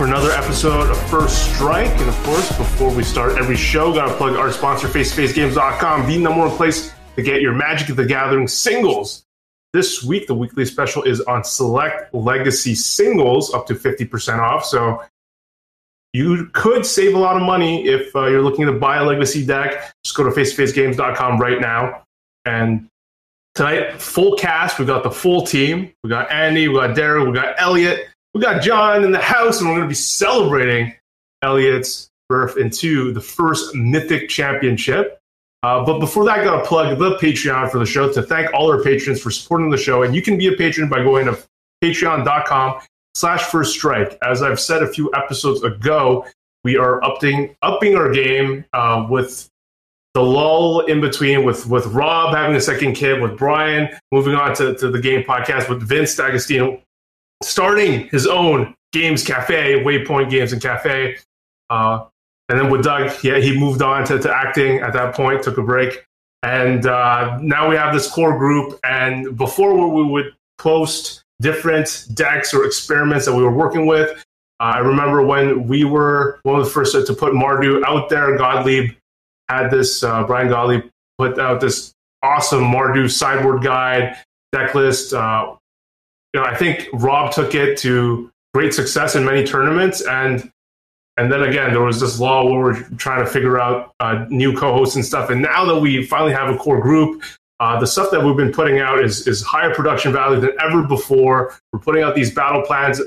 for another episode of First Strike. And of course, before we start every show, gotta plug our sponsor, FaceToFaceGames.com, the number one place to get your Magic of the Gathering singles. This week, the weekly special is on select legacy singles, up to 50% off. So you could save a lot of money if uh, you're looking to buy a legacy deck. Just go to FaceToFaceGames.com right now. And tonight, full cast. We got the full team. We got Andy, we got Derek, we got Elliot, we got John in the house, and we're going to be celebrating Elliot's berth into the first Mythic Championship. Uh, but before that, I got to plug the Patreon for the show to thank all our patrons for supporting the show. And you can be a patron by going to patreon.com slash first strike. As I've said a few episodes ago, we are upping upping our game uh, with the lull in between with with Rob having a second kid, with Brian moving on to, to the game podcast, with Vince D'Agostino starting his own games cafe, Waypoint Games and Cafe. Uh, and then with Doug, yeah, he moved on to, to acting at that point, took a break. And uh, now we have this core group. And before we would post different decks or experiments that we were working with, uh, I remember when we were one of the first to put Mardu out there, Gottlieb had this, uh, Brian Gottlieb put out this awesome Mardu sideboard guide, deck list. Uh, you know, I think Rob took it to great success in many tournaments. And and then again, there was this law where we're trying to figure out uh, new co-hosts and stuff. And now that we finally have a core group, uh, the stuff that we've been putting out is is higher production value than ever before. We're putting out these battle plans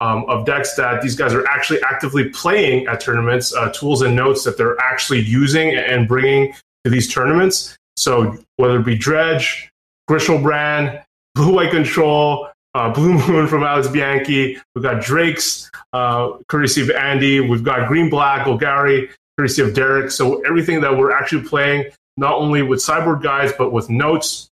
um, of decks that these guys are actually actively playing at tournaments, uh, tools and notes that they're actually using and bringing to these tournaments. So whether it be Dredge, Griselbrand, Blue White Control, uh, Blue Moon from Alex Bianchi. We've got Drake's, uh, courtesy of Andy. We've got Green Black, Golgari, courtesy of Derek. So everything that we're actually playing, not only with sideboard guides, but with notes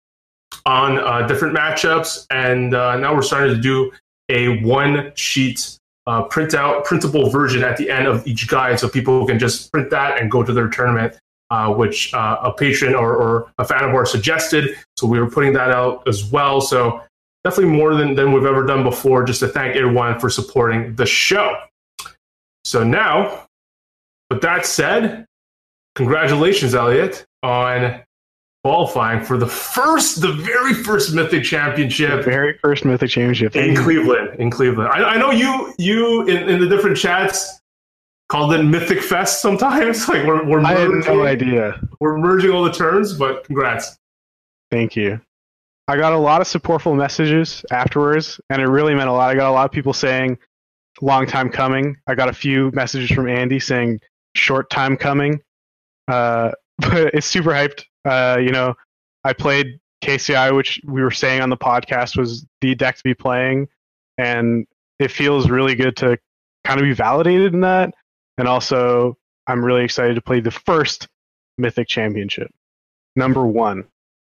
on uh, different matchups. And uh, now we're starting to do a one sheet uh, printout, printable version at the end of each guide, so people can just print that and go to their tournament. Uh, which uh, a patron or, or, a fan of ours suggested. So we were putting that out as well. So definitely more than, than we've ever done before, just to thank everyone for supporting the show. So now, with that said, congratulations, Elliot, on qualifying for the first, the very first Mythic Championship. The very first Mythic Championship in Cleveland. In Cleveland, I, I know you, you in, in, the different chats called it Mythic Fest sometimes. Like we're, we're merging, I had no idea. We're merging all the terms, but congrats. Thank you. I got a lot of supportful messages afterwards, and it really meant a lot. I got a lot of people saying, "Long time coming." I got a few messages from Andy saying, "Short time coming." Uh, but it's super hyped. Uh, you know, I played KCI, which we were saying on the podcast was the deck to be playing, and it feels really good to kind of be validated in that. And also, I'm really excited to play the first Mythic Championship, number one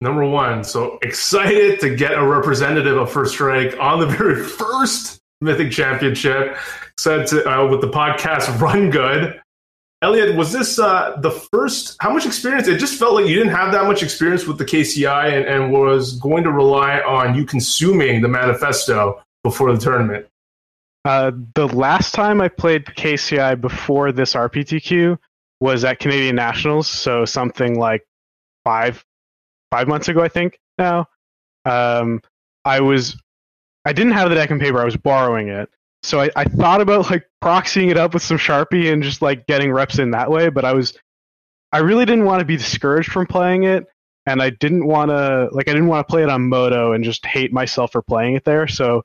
number one. So excited to get a representative of First Strike on the very first Mythic Championship. Said to, uh, with the podcast Run Good. Elliot, was this uh, the first? How much experience? It just felt like you didn't have that much experience with the KCI and, and was going to rely on you consuming the manifesto before the tournament. Uh, the last time I played KCI before this RPTQ was at Canadian Nationals, so something like five five months ago, I think now. Um, I was I didn't have the deck and paper. I was borrowing it, so I, I thought about like proxying it up with some Sharpie and just like getting reps in that way. But I was I really didn't want to be discouraged from playing it, and I didn't want to like I didn't want to play it on Modo and just hate myself for playing it there. So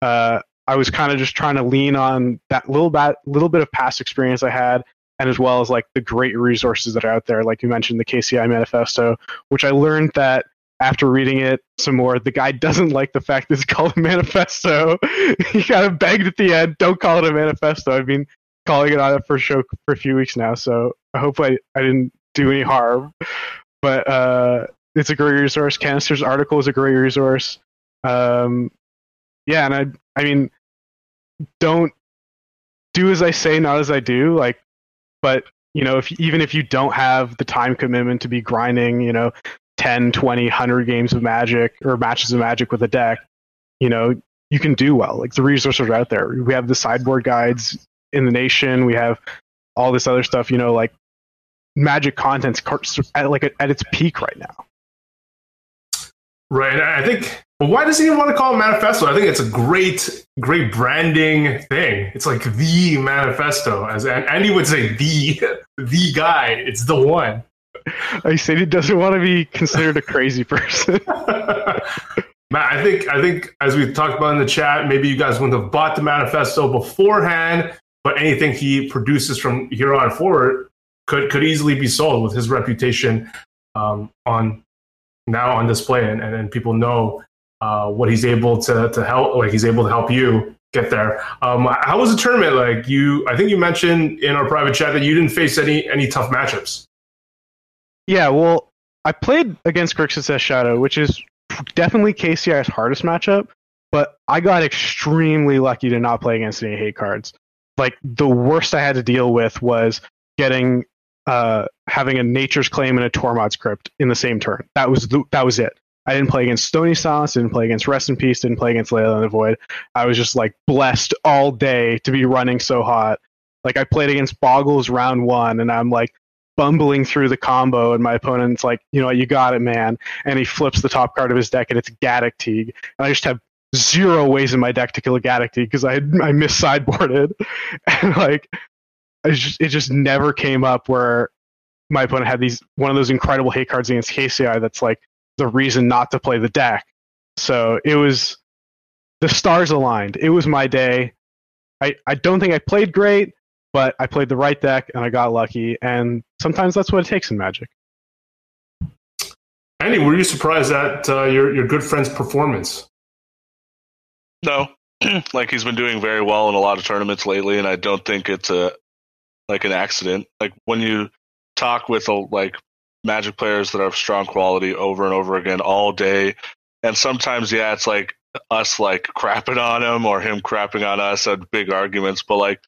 uh, I was kind of just trying to lean on that little bit little bit of past experience I had and as well as like the great resources that are out there. Like you mentioned, the KCI manifesto, which I learned that after reading it some more, the guy doesn't like the fact that it's called a manifesto. he kind of begged at the end, don't call it a manifesto. I've been calling it on it for show for a few weeks now, so I hope I, I didn't do any harm. But uh, it's a great resource. Canister's article is a great resource. Um, yeah, and I I mean, don't do as I say, not as I do. Like but you know, if even if you don't have the time commitment to be grinding, you know, 10, 20, 100 games of Magic or matches of Magic with a deck, you know, you can do well. Like the resources are out there. We have the sideboard guides in the nation. We have all this other stuff. You know, like Magic content's at like at its peak right now. Right. I think. Why does he even want to call it manifesto? I think it's a great, great branding thing. It's like the manifesto, as Andy would say, the the guy. It's the one. I said he doesn't want to be considered a crazy person. Matt, I think I think as we talked about in the chat, maybe you guys wouldn't have bought the manifesto beforehand, but anything he produces from here on forward could could easily be sold with his reputation um, on now on display, and, and, and people know uh, what he's able to to help. Like he's able to help you get there. Um, how was the tournament? Like you, I think you mentioned in our private chat that you didn't face any any tough matchups. Yeah, well, I played against Grixis Shadow, which is definitely KCI's hardest matchup, but I got extremely lucky to not play against any hate cards. Like the worst I had to deal with was getting uh, having a Nature's Claim and a Tormod's Crypt in the same turn. That was the, that was it. I didn't play against Stony Silence, didn't play against Rest in Peace, didn't play against Leyline of the Void. I was just like blessed all day to be running so hot. Like I played against Boggles round one, and I'm like bumbling through the combo, and my opponent's like, you know what, you got it, man. And he flips the top card of his deck, and it's Gaddock Teeg. And I just have zero ways in my deck to kill a Gaddock Teeg because I I miss sideboarded, and like just, it just never came up where my opponent had these one of those incredible hate cards against KCI that's like the reason not to play the deck. So it was the stars aligned. It was my day. I, I don't think I played great, but I played the right deck and I got lucky. And sometimes that's what it takes in Magic. Andy, were you surprised at uh, your your good friend's performance? No, like he's been doing very well in a lot of tournaments lately, and I don't think it's a like an accident. Like when you talk with a, like Magic players that have strong quality over and over again all day, and sometimes yeah, it's like us like crapping on him or him crapping on us at big arguments, but like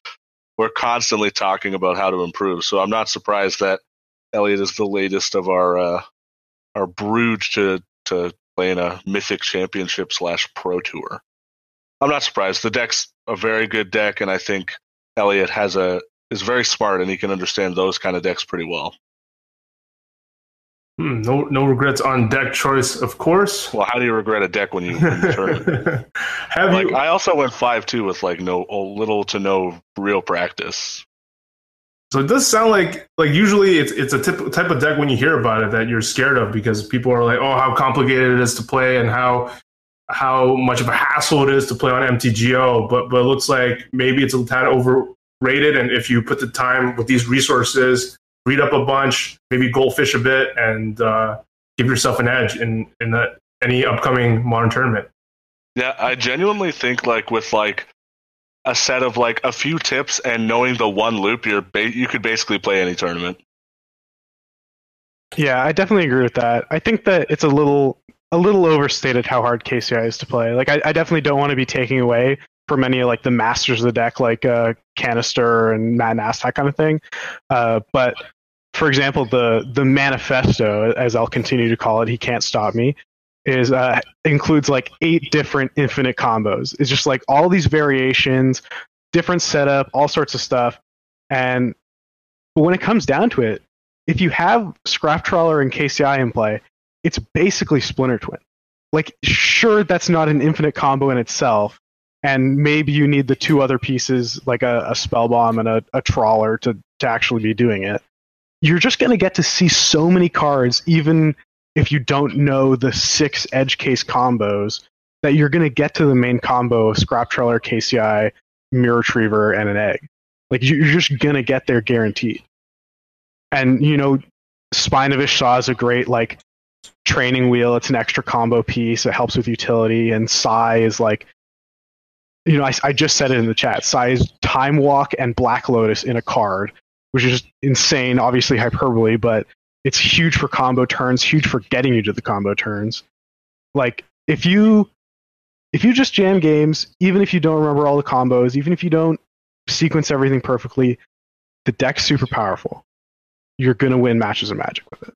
we're constantly talking about how to improve. So I'm not surprised that Elliot is the latest of our uh, our brood to to play in a Mythic Championship slash Pro Tour. I'm not surprised. The deck's a very good deck, and I think Elliot has a is very smart and he can understand those kind of decks pretty well. Hmm, no, no regrets on deck choice, of course. Well, how do you regret a deck when you, when you turn Have like, you? I also went five two with like no little to no real practice. So it does sound like like usually it's it's a tip, type of deck when you hear about it that you're scared of because people are like, oh, how complicated it is to play and how how much of a hassle it is to play on MTGO. But but it looks like maybe it's a tad over rated. And if you put the time with these resources, read up a bunch, maybe goldfish a bit, and uh, give yourself an edge in in the, any upcoming modern tournament. Yeah, I genuinely think like with like a set of like a few tips and knowing the one loop, you're ba- you could basically play any tournament. Yeah, I definitely agree with that. I think that it's a little a little overstated how hard KCI is to play. Like, I, I definitely don't want to be taking away for many like the masters of the deck, like uh, Canister and Matt Nass, that kind of thing. Uh, but for example, the the manifesto, as I'll continue to call it, he can't stop me, is uh, includes like eight different infinite combos. It's just like all these variations, different setup, all sorts of stuff. And when it comes down to it, if you have Scrap Trawler and KCI in play, it's basically Splinter Twin. Like, sure, that's not an infinite combo in itself, and maybe you need the two other pieces like a, a spell bomb and a, a trawler to, to actually be doing it you're just going to get to see so many cards even if you don't know the six edge case combos that you're going to get to the main combo of scrap Trawler, kci Myr Retriever and an egg like you're just going to get there guaranteed and you know Spine of Ish Sah is a great like training wheel. It's an extra combo piece. It helps with utility. And Sai is like you know, I, I just said it in the chat. Size Time Walk and Black Lotus in a card, which is just insane, obviously hyperbole, but it's huge for combo turns, huge for getting you to the combo turns. Like if you if you just jam games, even if you don't remember all the combos, even if you don't sequence everything perfectly, the deck's super powerful. You're gonna win matches of Magic with it.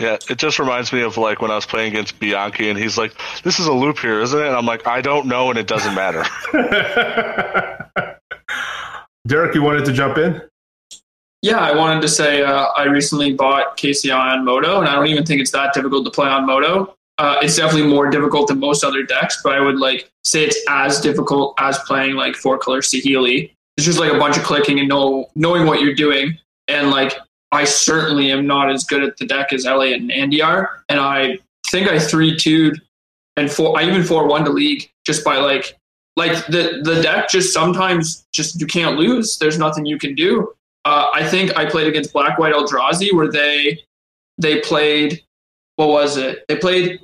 Yeah, it just reminds me of like when I was playing against Bianchi, and he's like, "This is a loop here, isn't it?" And I'm like, "I don't know, and it doesn't matter." Derek, you wanted to jump in? Yeah, I wanted to say uh, I recently bought KCI on Modo, and I don't even think it's that difficult to play on Modo. Uh, it's definitely more difficult than most other decks, but I would like say it's as difficult as playing like four color Saheeli. It's just like a bunch of clicking and know knowing what you're doing. And like I certainly am not as good at the deck as Elliot and Andy are. And I think I three two'd and four I even four one to league just by like like the the deck just sometimes just you can't lose. There's nothing you can do. Uh, I think I played against Black White Eldrazi where they they played what was it? They played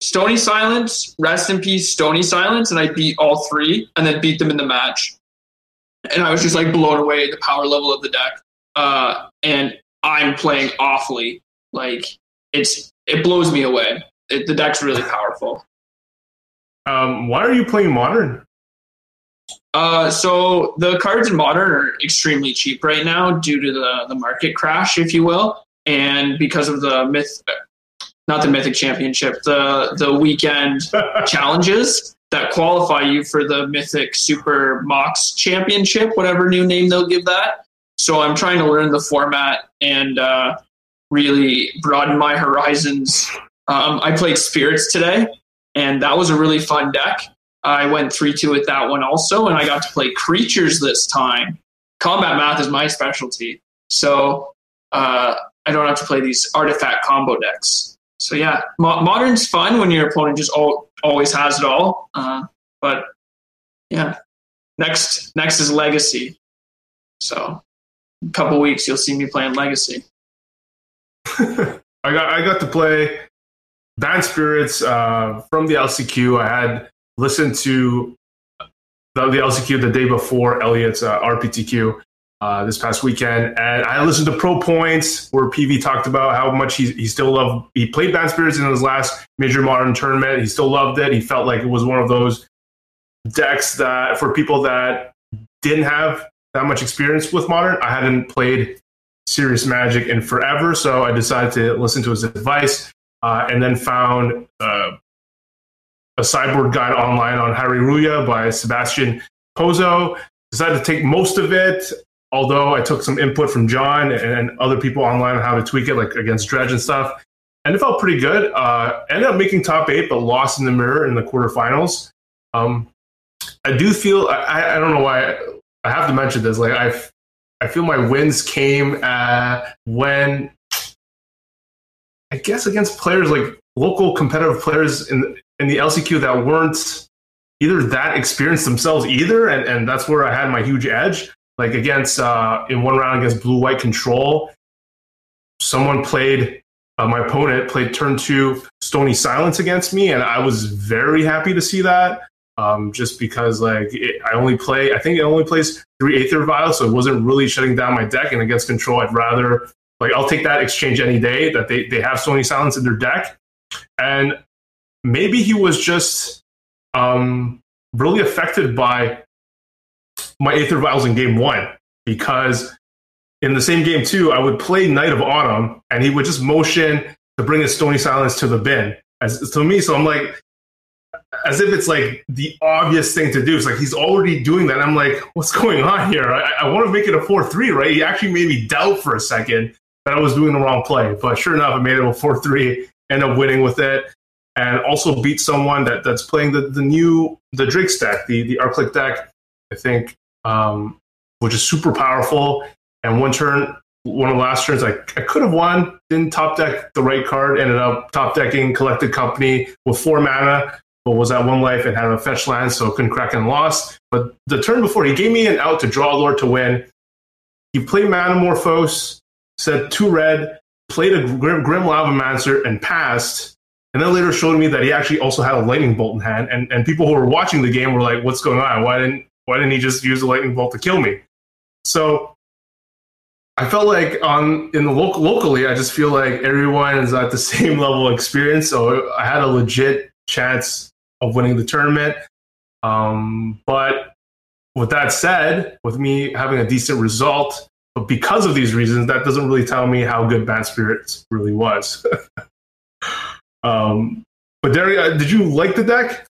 Stony Silence, rest in peace, Stony Silence, and I beat all three and then beat them in the match. And I was just like blown away the power level of the deck. Uh, and I'm playing awfully. Like it's it blows me away. It, the deck's really powerful. Um, why are you playing modern? Uh, so the cards in modern are extremely cheap right now due to the the market crash, if you will, and because of the myth not the Mythic Championship, the the weekend challenges that qualify you for the Mythic Super Mox Championship, whatever new name they'll give that. So I'm trying to learn the format and uh, really broaden my horizons. Um, I played Spirits today, and that was a really fun deck. I went 3 2 with that one also, and I got to play creatures this time. Combat math is my specialty. So uh, I don't have to play these artifact combo decks so yeah, mo- modern's fun when your opponent just all, always has it all. Uh, but yeah, next next is legacy. So a couple weeks you'll see me playing legacy. I got I got to play Bant Spirits uh, from the LCQ. I had listened to the, the LCQ the day before Elliot's uh, RPTQ, uh, this past weekend, and I listened to Pro Points where PV talked about how much he he still loved. He played Bant Spirits in his last major modern tournament. He still loved it. He felt like it was one of those decks that for people that didn't have that much experience with modern. I hadn't played serious Magic in forever, so I decided to listen to his advice, uh, and then found. Uh, a sideboard guide online on Hareruya by Sebastian Pozo. Decided to take most of it although I took some input from John and other people online on how to tweak it, like against Dredge and stuff, and it felt pretty good. Uh, ended up making top eight, but lost in the mirror in the quarterfinals. Um, I do feel I, I don't know why I have to mention this. Like I, I feel my wins came uh, when I guess against players like local competitive players in in the LCQ that weren't either that experienced themselves either, and, and that's where I had my huge edge. Like against uh, in one round against blue white control someone played uh, my opponent played turn two stony silence against me and i was very happy to see that um, just because like it, i only play i think it only plays three aether vials so it wasn't really shutting down my deck and against control i'd rather like i'll take that exchange any day that they, they have stony silence in their deck. And maybe he was just um, really affected by my Aether Vials in game one because in the same game two, I would play Knight of Autumn and he would just motion to bring his Stony Silence to the bin. As to me, so I'm like, as if it's like the obvious thing to do. It's like he's already doing that. I'm like, what's going on here? I, I want to make it a 4 3, right? He actually made me doubt for a second that I was doing the wrong play. But sure enough, I made it a 4 3, end up winning with it, and also beat someone that, that's playing the, the new the Drake stack, the, the Arclight deck. I think um, which is super powerful. And one turn, one of the last turns, I, I could have won, didn't top deck the right card, ended up top decking Collected Company with four mana, but was at one life and had a fetch land, so couldn't crack and lost. But the turn before, he gave me an out to draw Lord to win. He played Manamorphose, said two red, played a Grim, Grim Lavamancer, and passed. And then later showed me that he actually also had a lightning bolt in hand. And, and people who were watching the game were like, what's going on? Why didn't why didn't he just use the lightning bolt to kill me? So I felt like on in the local locally, I just feel like everyone is at the same level of experience. So I had a legit chance of winning the tournament. Um, but with that said, with me having a decent result, but because of these reasons, that doesn't really tell me how good Bant Spirits really was. um, but Derry, uh, did you like the deck?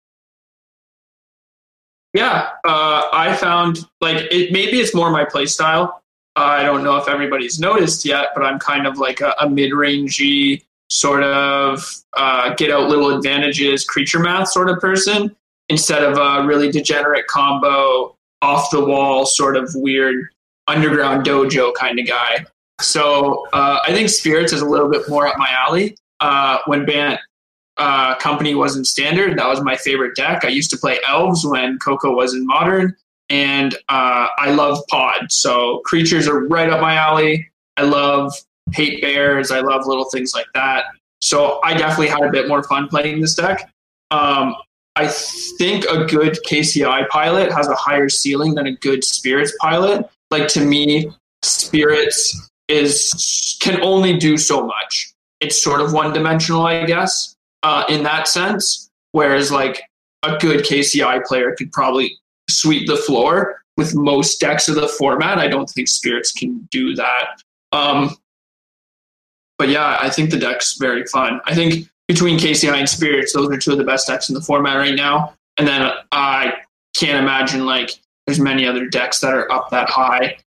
Yeah, uh, I found like it. Maybe it's more my play style. Uh, I don't know if everybody's noticed yet, but I'm kind of like a, a mid-rangey sort of uh, get out little advantages creature math sort of person instead of a really degenerate combo off the wall sort of weird underground dojo kind of guy. So uh, I think spirits is a little bit more up my alley. Uh, when Bant uh, Company wasn't standard, that was my favorite deck. I used to play elves when Coco was in modern, and uh, I love pod. So creatures are right up my alley. I love hate bears. I love little things like that. So I definitely had a bit more fun playing this deck. Um, I think a good KCI pilot has a higher ceiling than a good spirits pilot. Like to me, spirits is can only do so much. It's sort of one dimensional, I guess, uh, in that sense. Whereas like a good KCI player could probably sweep the floor with most decks of the format. I don't think spirits can do that. Um, but yeah, I think the deck's very fun. I think between KCI and Spirits, those are two of the best decks in the format right now. And then I can't imagine like there's many other decks that are up that high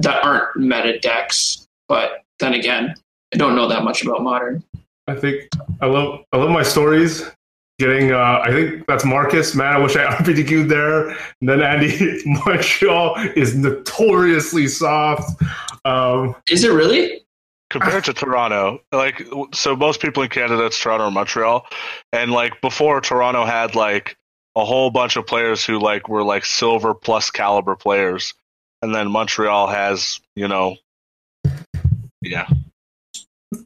that aren't meta decks. But then again, I don't know that much about modern. I think I love I love my stories. Getting uh, I think that's Marcus. Man, I wish I RPTQ'd there. And then Andy Montreal is notoriously soft. Um, is it really? compared to Toronto, like so most people in Canada it's Toronto or Montreal. And like before Toronto had like a whole bunch of players who like were like silver plus caliber players. And then Montreal has, you know yeah.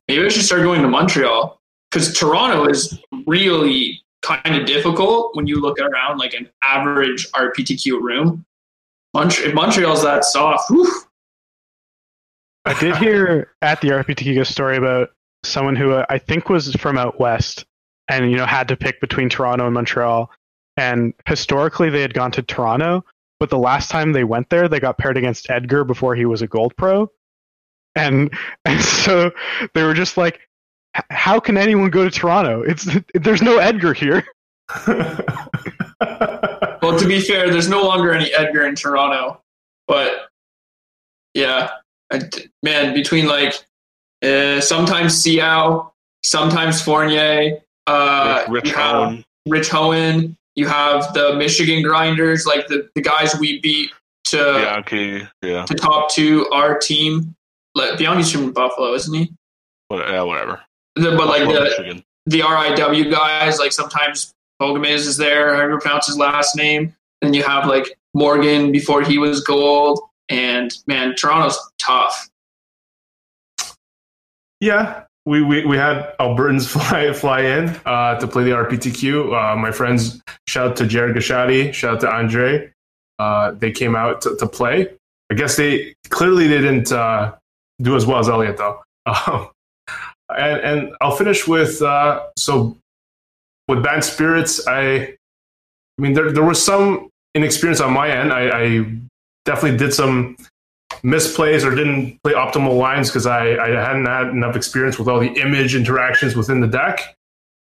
Maybe I should start going to Montreal. Because Toronto is really kind of difficult when you look around like an average RPTQ room. Mont- if Montreal's that soft, whew, I did hear at the RPTQ story about someone who uh, I think was from out west and you know had to pick between Toronto and Montreal. And historically, they had gone to Toronto, but the last time they went there, they got paired against Edgar before he was a gold pro, and and so they were just like, "How can anyone go to Toronto? It's there's no Edgar here." well, to be fair, there's no longer any Edgar in Toronto, but yeah, man, between like uh, sometimes Seau, sometimes Fournier, uh, Rich Hoaen. Rich Hoaen. You have the Michigan grinders, like the, the guys we beat to Bianchi, yeah. to top two our team. Like, Bianchi's from Buffalo, isn't he? What, yeah, whatever. The, but like the Michigan. the RIW guys, like sometimes Bogomaz is there, however you pronounce his last name. And you have like Morgan before he was gold. And man, Toronto's tough. Yeah, we, we, we had Albertans fly fly in uh, to play the RPTQ. Uh, my friends, shout out to Jared Gashadi, shout out to Andre. Uh, they came out to, to, play. I guess they clearly they didn't uh, do as well as Elliot though. Um, and, and I'll finish with uh, so with Bant spirits. I, I mean, there there was some inexperience on my end. I, I definitely did some misplays or didn't play optimal lines because I, I hadn't had enough experience with all the image interactions within the deck.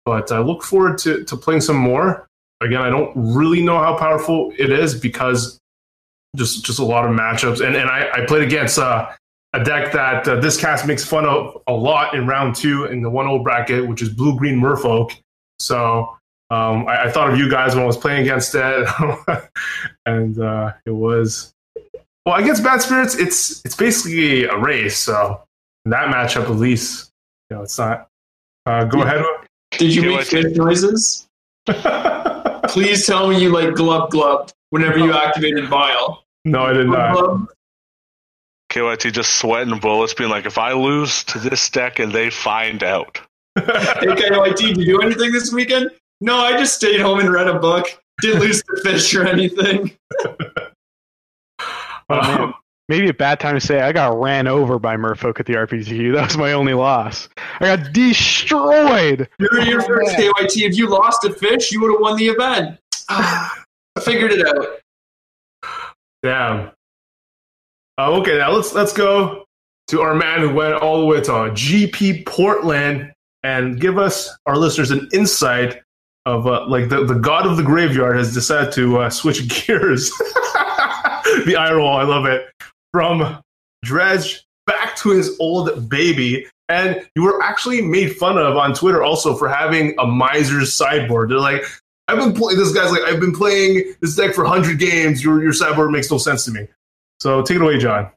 But I look forward to, to playing some more. Again, I don't really know how powerful it is because just just a lot of matchups. And and I, I played against uh, a deck that uh, this cast makes fun of a lot in round two in the 1-0 bracket, which is blue green Merfolk. So um, I, I, thought of you guys when I was playing against it, and uh, it was well, against Bant Spirits, it's it's basically a race. So that matchup, at least, you know, it's not. Uh, go ahead. Did you make fish noises? Please tell me you like glub glub whenever you activated Vial. No, I did not. Glub. KYT just sweating bullets, being like, if I lose to this deck and they find out. hey, KYT, did you do anything this weekend? No, I just stayed home and read a book. Didn't lose the fish or anything. Oh, man. Um, Maybe a bad time to say I got ran over by Merfolk at the RPTQ. That was my only loss. I got destroyed. You're your oh, first KYT. If you lost a fish, you would have won the event. I figured it out. Damn. Uh, okay, now let's let's go to our man who went all the way to GP Portland and give us our listeners an insight of uh, like the, the god of the graveyard has decided to uh, switch gears. the eye roll, I love it. From Dredge back to his old baby. And you were actually made fun of on Twitter also for having a miser's sideboard. They're like, I've been playing this guy's like, I've been playing this deck for 100 games. Your, your sideboard makes no sense to me. So take it away, John.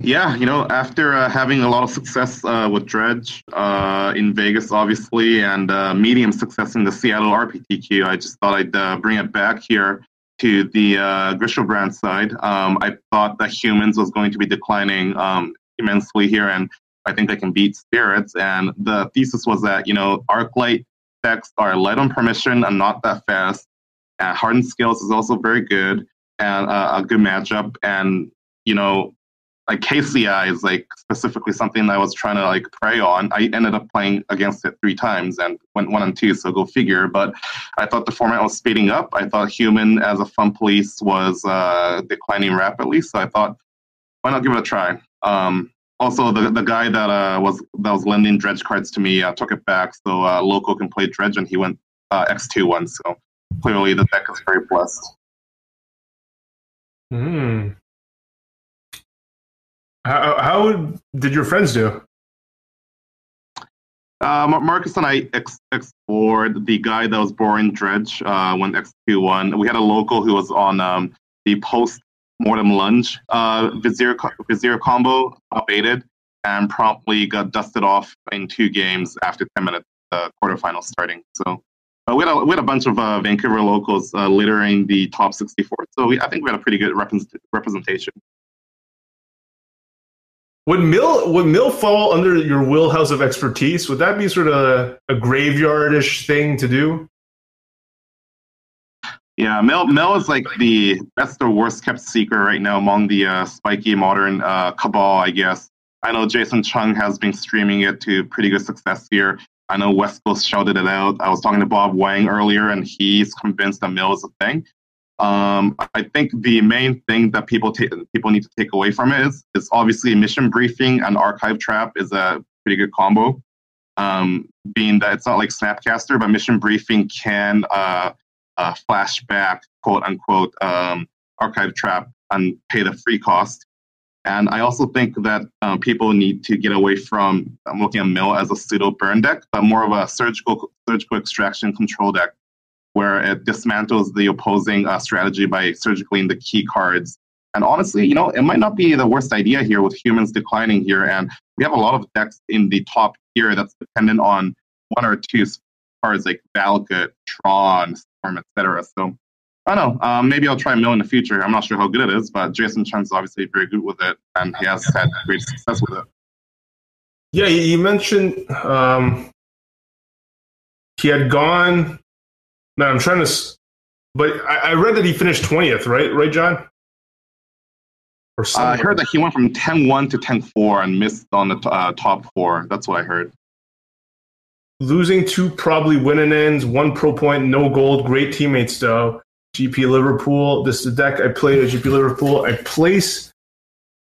Yeah, you know, after uh, having a lot of success uh, with Dredge uh, in Vegas, obviously, and uh, medium success in the Seattle RPTQ, I just thought I'd uh, bring it back here to the uh, Griselbrand side. Um, I thought that humans was going to be declining um, immensely here, and I think I can beat spirits. And the thesis was that, you know, arc light decks are light on permission and not that fast. And Hardened Scales is also very good and uh, a good matchup. And, you know, like KCI is like specifically something I was trying to like prey on. I ended up playing against it three times and went one and two, so go figure. But I thought the format was speeding up. I thought human as a fun police was uh, declining rapidly, so I thought why not give it a try. Um, also, the the guy that uh, was that was lending dredge cards to me uh, took it back, so uh, local can play dredge, and he went uh, X two one. So clearly, the deck is very blessed. Hmm. How, how did your friends do? Uh, Marcus and I ex- explored the guy that was born Dredge uh, when X21. We had a local who was on um, the post mortem lunge uh, Vizier, Vizier combo, upated, and promptly got dusted off in two games after 10 minutes, the quarterfinals starting. So uh, we, had a, we had a bunch of uh, Vancouver locals uh, littering the top 64. So we, I think we had a pretty good represent- representation. Would mill would mill fall under your wheelhouse of expertise? Would that be sort of a, a graveyardish thing to do? Yeah, Mill Mill is like the best or worst kept secret right now among the uh, spiky modern uh, cabal, I guess. I know Jason Chung has been streaming it to pretty good success here. I know West Coast shouted it out. I was talking to Bob Wang earlier, and he's convinced that Mill is a thing. Um, I think the main thing that people people need to take away from it is is obviously mission briefing and archive trap is a pretty good combo. Um, being that it's not like Snapcaster, but mission briefing can uh, uh, flashback quote unquote um, archive trap and pay the free cost. And I also think that um, people need to get away from I'm looking at Mill as a pseudo burn deck, but more of a surgical surgical extraction control deck where it dismantles the opposing uh, strategy by surgically in the key cards. And honestly, you know, it might not be the worst idea here with humans declining here. And we have a lot of decks in the top tier that's dependent on one or two cards like Valakut, Tron, Storm, etc. So I don't know. Um, maybe I'll try Mill in the future. I'm not sure how good it is, but Jason Chung's obviously very good with it, and he has had great success with it. Yeah, you mentioned um, he had gone no, I'm trying to. But I, I read that he finished twentieth, right? Right, John? Or uh, I heard that he went from 10-1 to 10-4 and missed on the uh, top four. That's what I heard. Losing two probably winning ends, one pro point, no gold. Great teammates though. GP Liverpool. This is the deck I played at GP Liverpool. I place.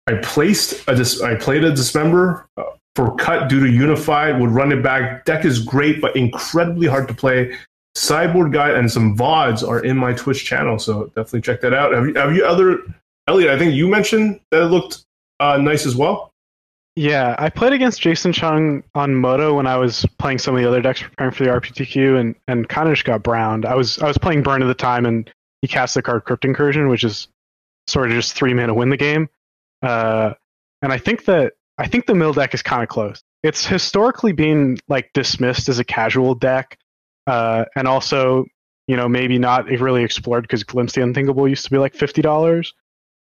I placed a dis- I played a dismember uh, for cut due to unified. Would run it back. Deck is great, but incredibly hard to play. Sideboard Guide and some VODs are in my Twitch channel, so definitely check that out. Have you, have you other, Elliot, I think you mentioned that it looked uh, nice as well? Yeah, I played against Jason Chung on Modo when I was playing some of the other decks preparing for the RPTQ and, and kind of just got browned. I was I was playing Burn at the time and he cast the card Crypt Incursion, which is sort of just three mana win the game. Uh, and I think that I think the mill deck is kind of close. It's historically been like dismissed as a casual deck uh, and also you know maybe not really explored because Glimpse the Unthinkable used to be like fifty dollars.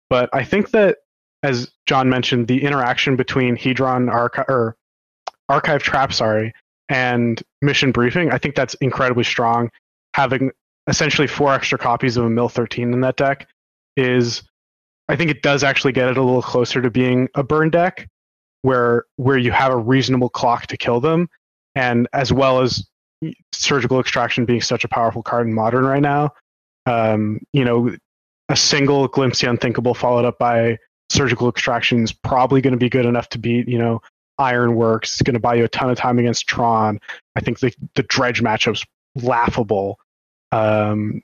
But I think that as John mentioned, the interaction between Hedron archive or archive trap, sorry, and mission briefing, I think that's incredibly strong. Having essentially four extra copies of a Mill 13 in that deck is, I think it does actually get it a little closer to being a burn deck, where where you have a reasonable clock to kill them, and as well as surgical extraction being such a powerful card in modern right now. Um, you know, a single glimpse the unthinkable followed up by surgical extraction is probably going to be good enough to beat you know Ironworks. It's going to buy you a ton of time against Tron. I think the the dredge matchup's laughable. Um,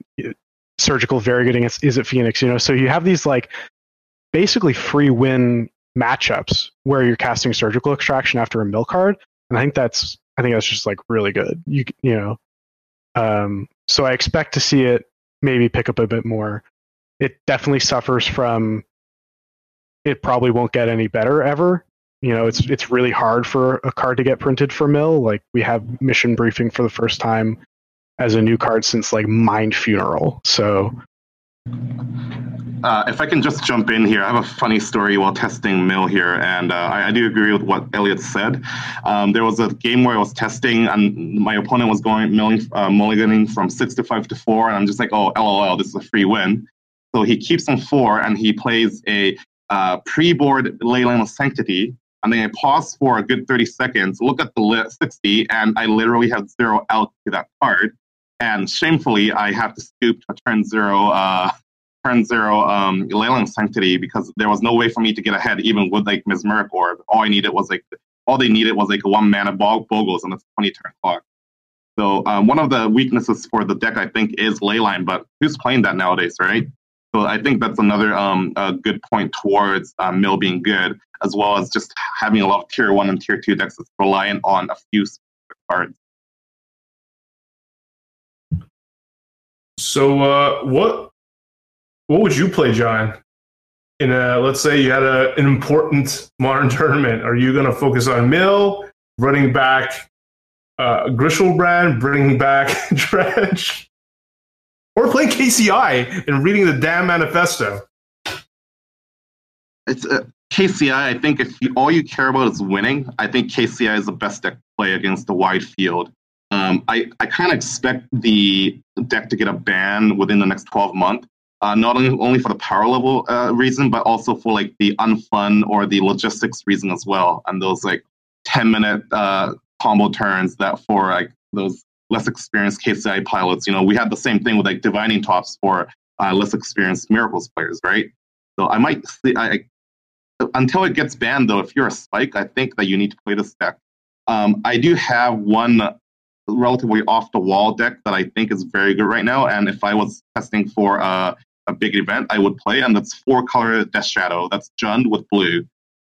surgical very good against Izzet Phoenix. You know, so you have these like basically free win matchups where you're casting surgical extraction after a mill card, and I think that's I think that's just like really good. You you know, um, so I expect to see it maybe pick up a bit more. It definitely suffers from. It probably won't get any better ever. You know, it's it's really hard for a card to get printed for mill. Like we have mission briefing for the first time as a new card since like Mind Funeral. So uh, if I can just jump in here, I have a funny story while testing Mill here, and uh, I, I, do agree with what Elliot said. Um, there was a game where I was testing, and my opponent was going milling, uh, mulliganing from six to five to four, and I'm just like, oh, lol, this is a free win. So he keeps on four, and he plays a uh, pre-board Leyline of Sanctity, and then I pause for a good 30 seconds, look at the li- 60, and I literally have zero out to that card. And shamefully, I have to scoop to turn zero uh, turn zero um, Leyline Sanctity because there was no way for me to get ahead even with like Mesmeric Orb. All I needed was like all they needed was like one mana bog Bogles and a 20 turn clock. So um, one of the weaknesses for the deck I think is Leyline, but who's playing that nowadays, right? So I think that's another um, good point towards uh, Mill being good, as well as just having a lot of tier one and tier two decks that's reliant on a few cards. So uh, what what would you play, John? In a let's say you had a, an important modern tournament, are you going to focus on Mill, running back uh, Griselbrand, bringing back Dredge, or playing KCI and reading the damn manifesto? It's uh, KCI. I think if you, all you care about is winning, I think KCI is the best deck to play against the wide field. Um, I, I kind of expect the deck to get a ban within the next 12 months uh, not only, only for the power level uh, reason, but also for like the unfun or the logistics reason as well. And those like 10 minute uh, combo turns that for like those less experienced KCI pilots, you know, we had the same thing with like divining tops for uh, less experienced miracles players, right? So I might, see, I, until it gets banned though, if you're a spike, I think that you need to play this deck. Um, I do have one relatively off the wall deck that I think is very good right now. And if I was testing for uh, a big event I would play, and that's four color Death Shadow. That's Jund with blue.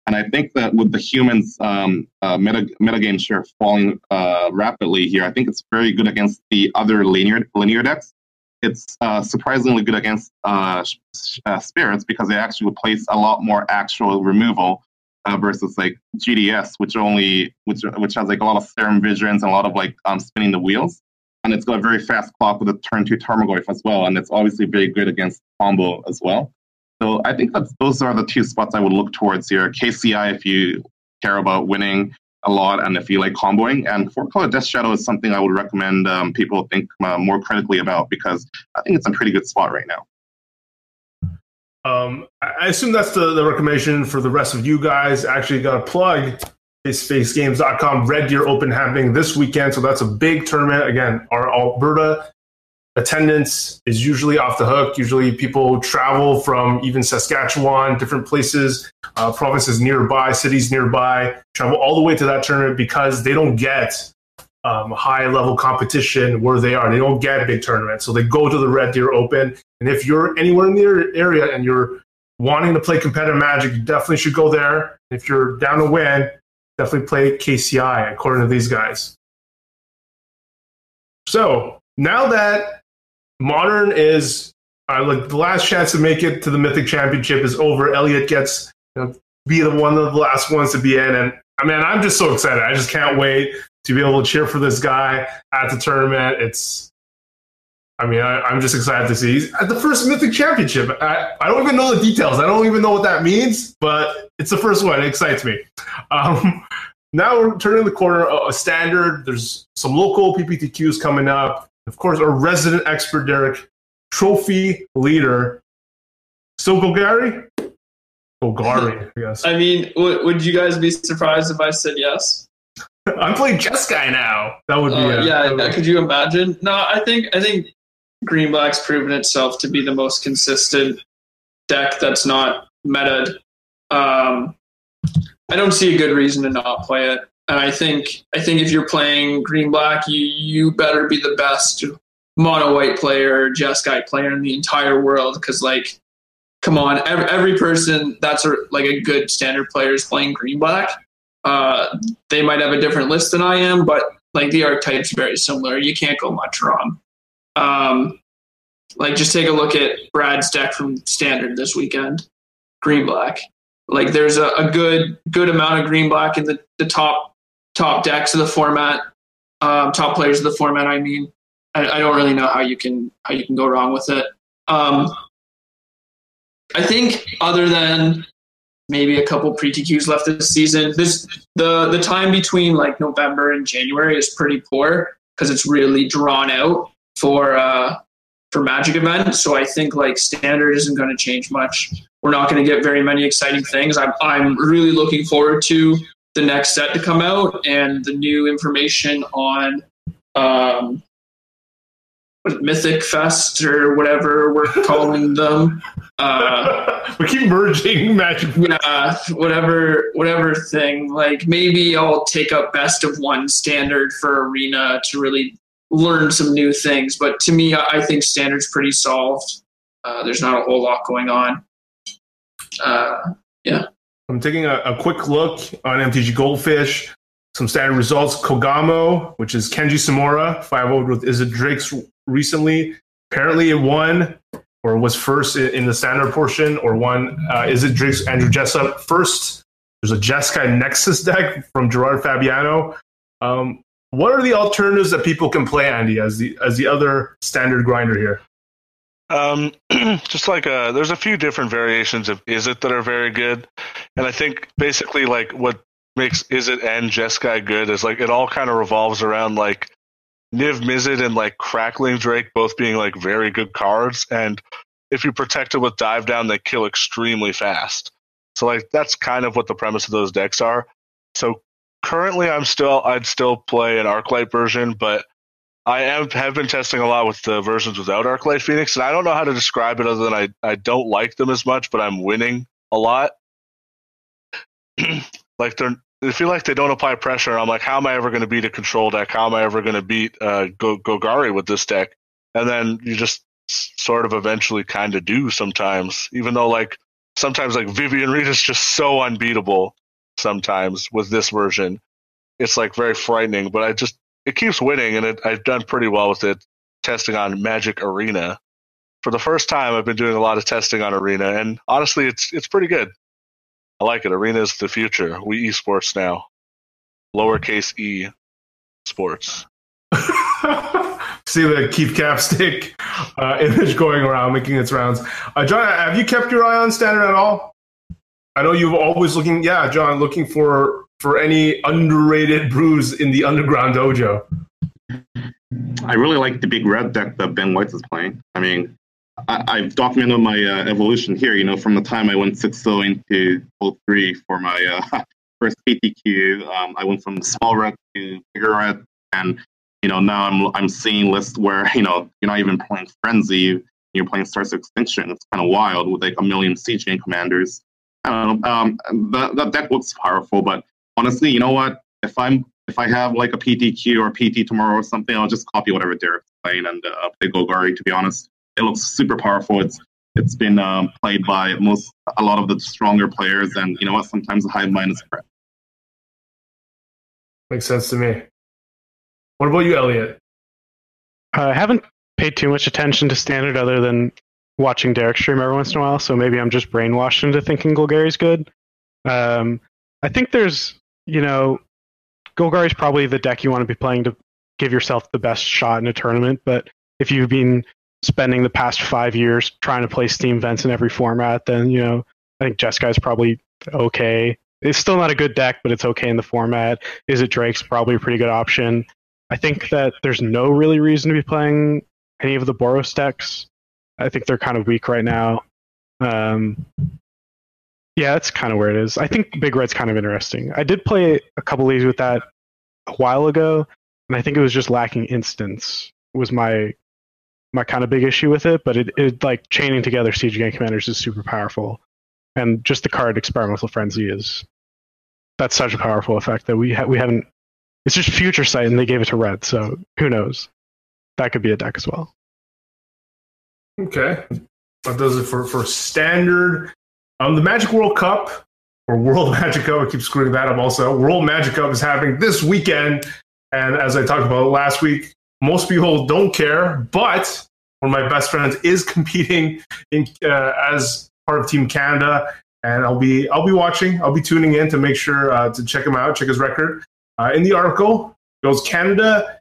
And I think that with the humans um, uh, meta metagame share falling uh, rapidly here, I think it's very good against the other linear linear decks. It's uh, surprisingly good against uh, uh, spirits because they actually place a lot more actual removal uh, versus like GDS, which only which which has like a lot of serum visions and a lot of like um, spinning the wheels and it's got a very fast clock with a turn two Tarmogoyf as well, and it's obviously very good against combo as well. So I think that those are the two spots I would look towards here. KCI if you care about winning a lot and if you like comboing, and Four Color Death Shadow is something I would recommend um, people think uh, more critically about because I think it's a pretty good spot right now. Um, I assume that's the, the recommendation for the rest of you guys. Actually, got a plug FaceFaceGames.com Red Deer Open happening this weekend. So that's a big tournament. Again, our Alberta attendance is usually off the hook. Usually people travel from even Saskatchewan, different places, uh, provinces nearby, cities nearby, travel all the way to that tournament because they don't get um, high level competition where they are. They don't get big tournaments. So they go to the Red Deer Open. And if you're anywhere in the area and you're wanting to play competitive magic, you definitely should go there. If you're down to win, definitely play KCI according to these guys. So now that Modern is uh, like the last chance to make it to the Mythic Championship is over, Elliot gets you know, be the one of the last ones to be in, and I mean I'm just so excited. I just can't wait to be able to cheer for this guy at the tournament. It's I mean, I, am just excited to see. He's at the first Mythic Championship. I, I don't even know the details. I don't even know what that means, but it's the first one. It excites me. Um, now we're turning the corner. A, standard. There's some local PPTQs coming up. Of course, our resident expert, Derek, trophy leader. So Golgari? Golgari, I guess. I mean, w- would you guys be surprised if I said yes? I'm playing Jeskai now. That would be uh, yeah. Would... Could you imagine? No, I think I think Green Black's proven itself to be the most consistent deck that's not meta. Um, I don't see a good reason to not play it. And I think I think if you're playing Green Black, you you better be the best mono white player, Jeskai player in the entire world. Because like, come on, every, every person that's a, like a good standard player is playing Green Black. Uh, they might have a different list than I am, but like the archetype's very similar. You can't go much wrong. Um, like just take a look at Brad's deck from standard this weekend, green black. Like there's a, a good good amount of green black in the, the top top decks of the format, um, top players of the format. I mean, I, I, don't really know how you can how you can go wrong with it. Um, I think other than maybe a couple pre TQs left this season, this the the time between like November and January is pretty poor because it's really drawn out for uh, for Magic events. So I think like standard isn't going to change much. We're not going to get very many exciting things. I'm I'm really looking forward to the next set to come out and the new information on um, Mythic Fest or whatever we're calling them. Uh, we keep merging Magic. Yeah, whatever, whatever thing. Like maybe I'll take up best of one standard for Arena to really learn some new things. But to me, I think standard's pretty solved. Uh, there's not a whole lot going on. Uh, yeah. I'm taking a, a, quick look on MTG Goldfish. Some standard results. Kogamo, which is Kenji Tsumura, 5 with Izzet Drakes recently. Apparently, it won or was first in the standard portion, or won uh, Izzet Drakes Andrew Jessup first. There's a Jeskai Nexus deck from Gerard Fabiano. Um, what are the alternatives that people can play, Andy, as the as the other standard grinder here? Um, just like uh, there's a few different variations of Izzet that are very good, and I think basically like what makes Izzet and Jeskai good is like it all kind of revolves around like Niv Mizzet and like Crackling Drake both being like very good cards, and if you protect it with Dive Down, they kill extremely fast. So like that's kind of what the premise of those decks are. So currently I'm still I'd still play an Arclight version, but I am have been testing a lot with the versions without Arclight Phoenix, and I don't know how to describe it other than I, I don't like them as much, but I'm winning a lot. like they're they feel like they don't apply pressure. I'm like, how am I ever going to beat a control deck? How am I ever going to beat uh, Golgari with this deck? And then you just sort of eventually kind of do sometimes, even though like sometimes like Vivien Reid is just so unbeatable sometimes with this version. It's like very frightening, but I just it keeps winning, and it, I've done pretty well with it. Testing on Magic Arena for the first time. I've been doing a lot of testing on Arena, and honestly, it's it's pretty good. I like it. Arena is the future. We esports now, lowercase e sports. See the Keith Capstick uh, image going around, making its rounds. Uh, John, have you kept your eye on Standard at all? I know you've always looking, yeah, John, looking for for any underrated brews in the underground dojo. I really like the big red deck that Ben White is playing. I mean, I, have documented my uh, evolution here. You know, from the time I went 6-0 into 0-3 for my uh, first PTQ, um, I went from small red to bigger red, and you know now I'm I'm seeing lists where you know you're not even playing Frenzy, you're playing Star of Extinction. It's kind of wild with like a million siege commanders. I don't know. Um, that, that deck looks powerful, but honestly, you know what? If I'm if I have like a PTQ or PT tomorrow or something, I'll just copy whatever Derek's playing and uh, play Golgari. To be honest, it looks super powerful. It's it's been um, played by most a lot of the stronger players, and you know what? Sometimes the hive mind is correct. Makes sense to me. What about you, Elliot? I haven't paid too much attention to standard other than watching Derek stream every once in a while, so maybe I'm just brainwashed into thinking Golgari's good. Um, I think there's, you know, Golgari's probably the deck you want to be playing to give yourself the best shot in a tournament. But if you've been spending the past five years trying to play Steam Vents in every format, then you know I think Jeskai is probably okay. It's still not a good deck, but it's okay in the format. Izzet Drake's probably a pretty good option. I think that there's no really reason to be playing any of the Boros decks. I think they're kind of weak right now. Um, yeah, that's kind of where it is. I think Big Red's kind of interesting. I did play a couple leagues with that a while ago, and I think it was just lacking instants. Was my my kind of big issue with it, but it, it like chaining together Siege Gang Commanders is super powerful, and just the card Experimental Frenzy is that's such a powerful effect that we ha- we haven't. It's just Future Sight, and they gave it to Red, so who knows? That could be a deck as well. Okay, that does it for for standard. Um, the Magic World Cup or World Magic Cup. I keep screwing that up. Also, World Magic Cup is happening this weekend, and as I talked about last week, most people don't care, but one of my best friends is competing in uh, as part of Team Canada, and I'll be I'll be watching. I'll be tuning in to make sure uh, to check him out, check his record. Uh, in the article goes Canada.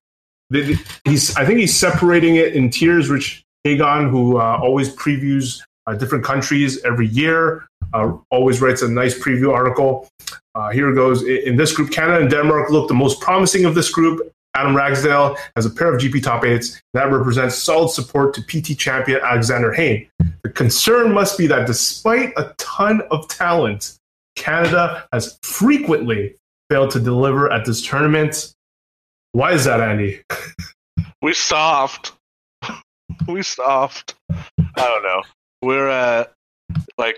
He's I think he's separating it in tiers. Rich Hagon, who uh, always previews uh, different countries every year, uh, always writes a nice preview article. here goes in this group. Canada and Denmark look the most promising of this group. Adam Ragsdale has a pair of GP top eights that represents solid support to PT champion Alexander Hayne. The concern must be that despite a ton of talent, Canada has frequently failed to deliver at this tournament. Why is that, Andy? we soft. we soft. I don't know. We're uh like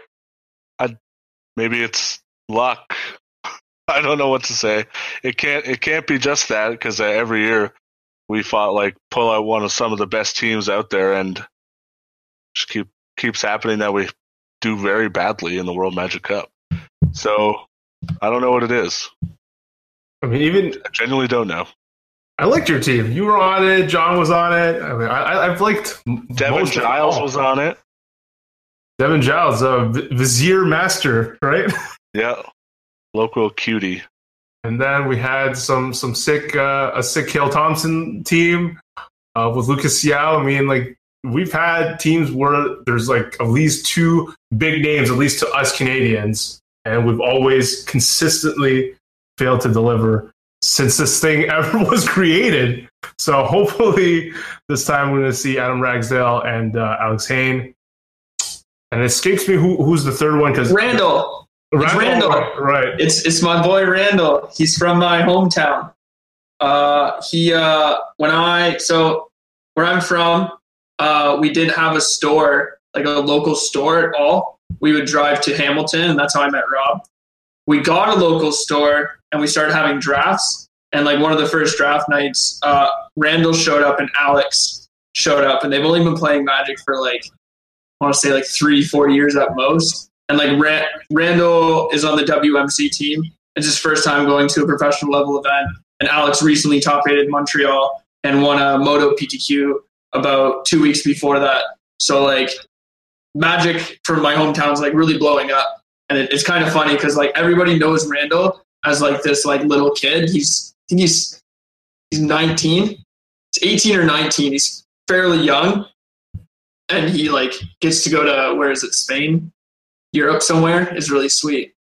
maybe it's luck. I don't know what to say. It can't it can't be just that because uh, every year we fought like pull out one of some of the best teams out there and just keep keeps happening that we do very badly in the World Magic Cup. So I don't know what it is. I mean, even I genuinely don't know. I liked your team. You were on it. John was on it. I mean, I, have liked. Devin Giles was on it. Devin Giles, a Vizier Master, right? Yeah, local cutie. And then we had some some sick uh, a sick Cale Thompson team uh, with Lucas Yao. I mean, like we've had teams where there's like at least two big names, at least to us Canadians, and we've always consistently failed to deliver since this thing ever was created. So hopefully this time we're going to see Adam Ragsdale and uh, Alex Hayne. And it escapes me who, who's the third one because Randall. It's Randall. Right, right. It's it's my boy Randall. He's from my hometown. Uh, he uh, when I so where I'm from, uh, we didn't have a store like a local store at all. We would drive to Hamilton, and that's how I met Rob. We got a local store, and we started having drafts. And like one of the first draft nights, uh, Randall showed up and Alex showed up, and they've only been playing Magic for like Want to say like three, four years at most. And like Rand- Randall is on the WMC team. It's his first time going to a professional level event. And Alex recently top rated Montreal and won a Modo PTQ about two weeks before that. So like Magic from my hometown is like really blowing up, and it, it's kind of funny because like everybody knows Randall as like this like little kid. He's I think he's he's 19, he's 18 or 19. He's fairly young, and he like gets to go to where is it Spain, Europe somewhere. is really sweet.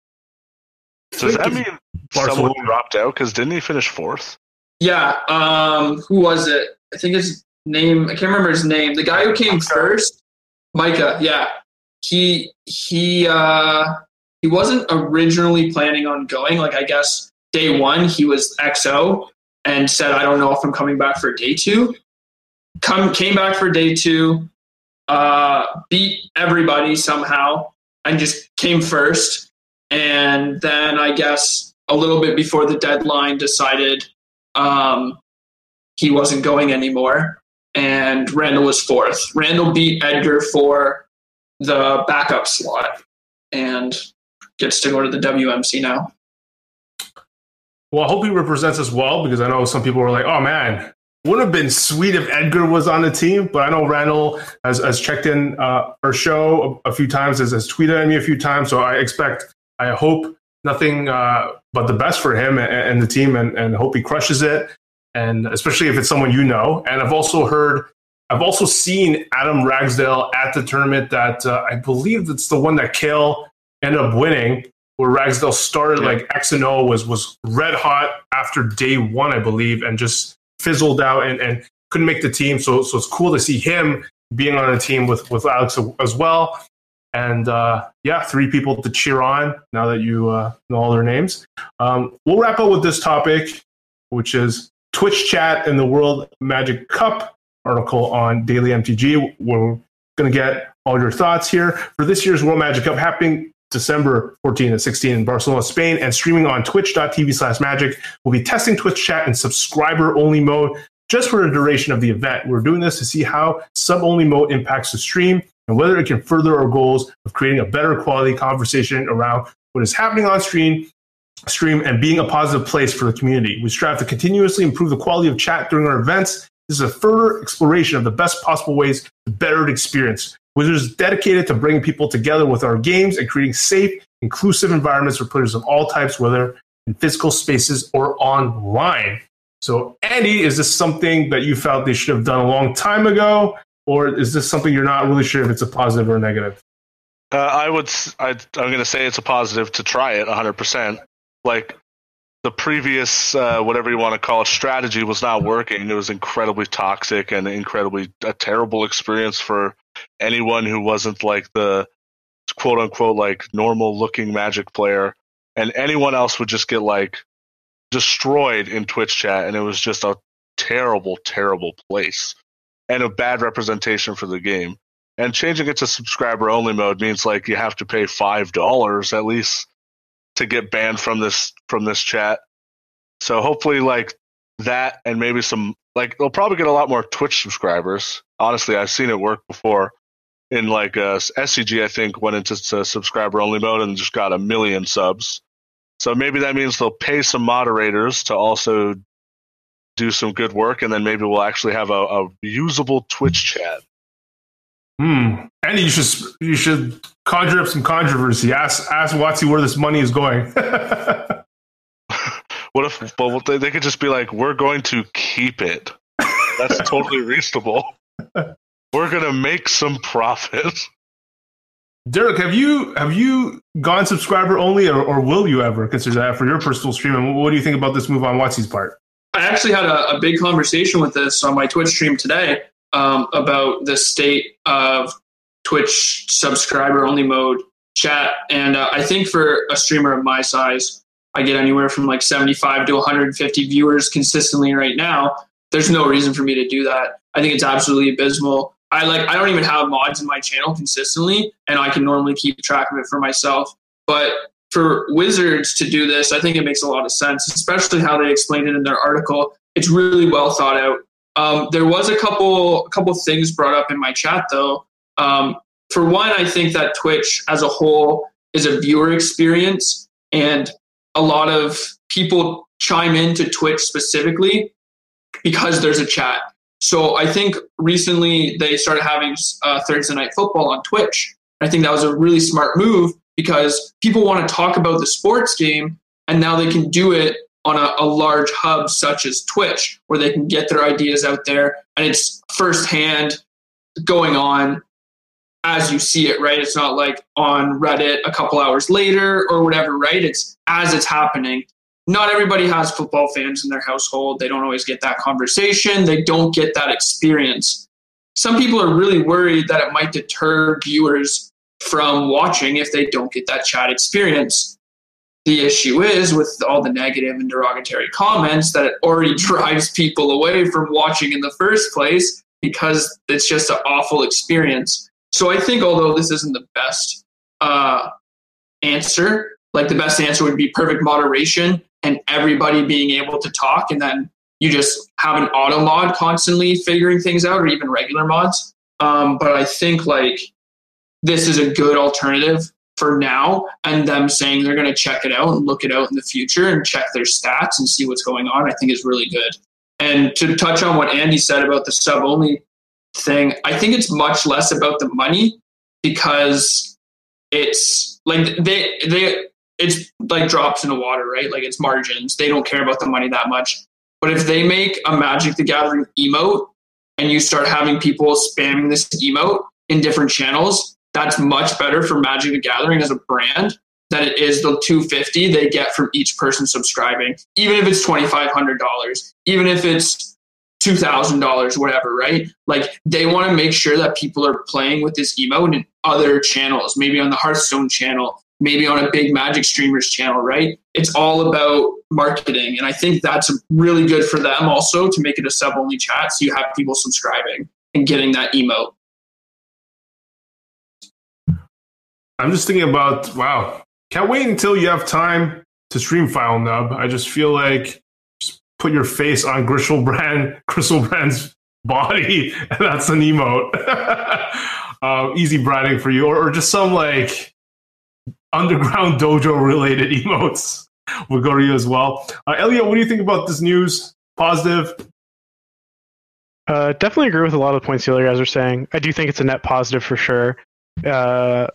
Does that mean someone dropped out? Because didn't he finish fourth? Yeah. Um. Who was it? I think his name. I can't remember his name. The guy who came first. Micah, yeah. He he uh he wasn't originally planning on going. Like I guess day one he was XO and said, I don't know if I'm coming back for day two. Come came back for day two, uh, beat everybody somehow, and just came first. And then I guess a little bit before the deadline decided um, he wasn't going anymore and Randall was fourth. Randall beat Edgar for the backup slot and gets to go to the WMC now. Well, I hope he represents us well because I know some people were like, oh man, would have been sweet if Edgar was on the team, but I know Randall has, has checked in uh, our show a, a, few times, has, has tweeted at me a few times. So I expect, I hope nothing uh, but the best for him and, and the team and, and hope he crushes it and especially if it's someone you know. And I've also heard, I've also seen Adam Ragsdale at the tournament that uh, I believe it's the one that Cale ended up winning, where Ragsdale started yeah. like X and O was was red hot after day one, I believe, and just fizzled out and, and couldn't make the team. So so it's cool to see him being on a team with with Alex as well. And uh, yeah, three people to cheer on now that you uh, know all their names. Um, we'll wrap up with this topic, which is Twitch chat in the World Magic Cup. article on Daily MTG. We're going to get all your thoughts here for this year's World Magic Cup happening December 14 and 16 in Barcelona, Spain, and streaming on twitch.tv slash magic. We'll be testing Twitch chat in subscriber only mode just for the duration of the event. We're doing this to see how sub only mode impacts the stream and whether it can further our goals of creating a better quality conversation around what is happening on stream stream and being a positive place for the community. We strive to continuously improve the quality of chat during our events. This is a further exploration of the best possible ways to better the experience. Wizards is dedicated to bringing people together with our games and creating safe, inclusive environments for players of all types, whether in physical spaces or online. So, Andy, is this something that you felt they should have done a long time ago, or is this something you're not really sure if it's a positive or a negative? Uh, I would. I, am going to say it's a positive to try it 100. percent Like the previous, uh, whatever you want to call it, strategy was not working. It was incredibly toxic and incredibly a terrible experience for anyone who wasn't like the quote unquote like normal looking Magic player, and anyone else would just get like destroyed in Twitch chat, and it was just a terrible, terrible place and a bad representation for the game. And changing it to subscriber only mode means like you have to pay five dollars at least to get banned from this from this chat. So hopefully, like that, and maybe some like they'll probably get a lot more Twitch subscribers. Honestly, I've seen it work before. In like uh, SCG, I think went into subscriber only mode and just got a million subs. So maybe that means they'll pay some moderators to also do some good work, and then maybe we'll actually have a, a usable Twitch chat. Hmm. Andy, you should you should conjure up some controversy. Ask ask WotC where this money is going. what if? They, they could just be like, "We're going to keep it." That's totally reasonable. We're gonna make some profit. Derek, have you have you gone subscriber only, or, or will you ever consider that for your personal stream? And what do you think about this move on WotC's part? I actually had a, a big conversation with this on my Twitch stream today um, about the state of Twitch subscriber only mode chat. And uh, I think for a streamer of my size, I get anywhere from like 75 to 150 viewers consistently right now. There's no reason for me to do that. I think it's absolutely abysmal. I like I don't even have mods in my channel consistently, and I can normally keep track of it for myself. But for Wizards to do this, I think it makes a lot of sense, especially how they explained it in their article. It's really well thought out. Um, there was a couple a couple things brought up in my chat though. Um, for one, I think that Twitch as a whole is a viewer experience, and a lot of people chime into Twitch specifically because there's a chat. So I think recently they started having uh, Thursday night football on Twitch. I think that was a really smart move because people want to talk about the sports game, and now they can do it on a, a, large hub such as Twitch, where they can get their ideas out there and it's firsthand going on as you see it, right? It's not like on Reddit a couple hours later or whatever, right? It's as it's happening. Not everybody has football fans in their household. They don't always get that conversation, they don't get that experience. Some people are really worried that it might deter viewers from watching if they don't get that chat experience the issue is with all the negative and derogatory comments that it already drives people away from watching in the first place because it's just an awful experience. So I think although this isn't the best uh, answer, like the best answer would be perfect moderation and everybody being able to talk, and then you just have an auto mod constantly figuring things out, or even regular mods. Um, but I think like this is a good alternative for now and them saying they're going to check it out and look it out in the future and check their stats and see what's going on, I think is really good. And to touch on what Andy said about the sub only thing, I think it's much less about the money because it's like they they it's like drops in the water, right? Like it's margins. They don't care about the money that much. But if they make a Magic the Gathering emote and you start having people spamming this emote in different channels, that's much better for Magic the Gathering as a brand than it is the 250 they get from each person subscribing even if it's $2500 even if it's $2000 whatever right like they want to make sure that people are playing with this emote in other channels maybe on the hearthstone channel maybe on a big Magic streamers channel, right? It's all about marketing. And I think that's really good for them also to make it a sub only chat so you have people subscribing and getting that emote. I'm just thinking about wow. Can't wait until you have time to stream File Nub. I just feel like just put your face on Griselbrand, Griselbrand's body, and that's an emote. uh, easy branding for you, or, or just some like underground dojo related emotes will go to you as well. Uh, Elliot, what do you think about this news? Positive? Uh, definitely agree with a lot of the points the other guys are saying. I do think it's a net positive for sure. Uh,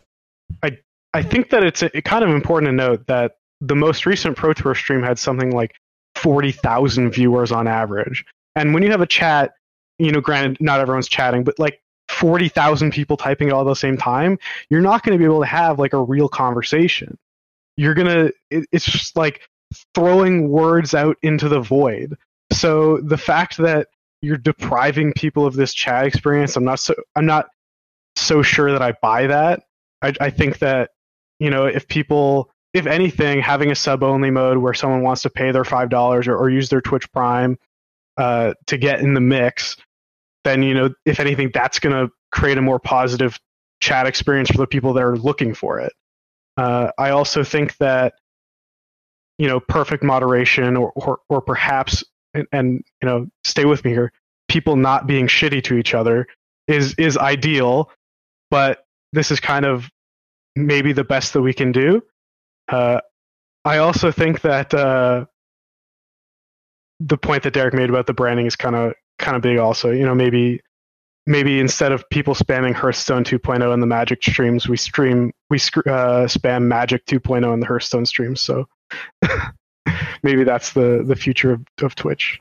I I think that it's a, kind of important to note that the most recent Pro Tour stream had something like forty thousand viewers on average. And when you have a chat, you know, granted, not everyone's chatting, but like 40,000 people typing it all at the same time, you're not going to be able to have like a real conversation. You're going to, it, it's just like throwing words out into the void. So the fact that you're depriving people of this chat experience, I'm not so, I'm not so sure that I buy that. I, I think that, you know, if people, if anything, having a sub only mode where someone wants to pay their $5 or, or use their Twitch Prime uh, to get in the mix, then you know if anything that's going to create a more positive chat experience for the people that are looking for it. Uh, i also think that you know perfect moderation or or, or perhaps and, and, you know stay with me here people not being shitty to each other is is ideal but this is kind of maybe the best that we can do. Uh, i also think that uh, the point that derek made about the branding is kind of kind of big also. You know, maybe maybe instead of people spamming Hearthstone 2.0 in the Magic streams, we stream we uh, spam Magic 2.0 in the Hearthstone streams. So maybe that's the the future of, of Twitch.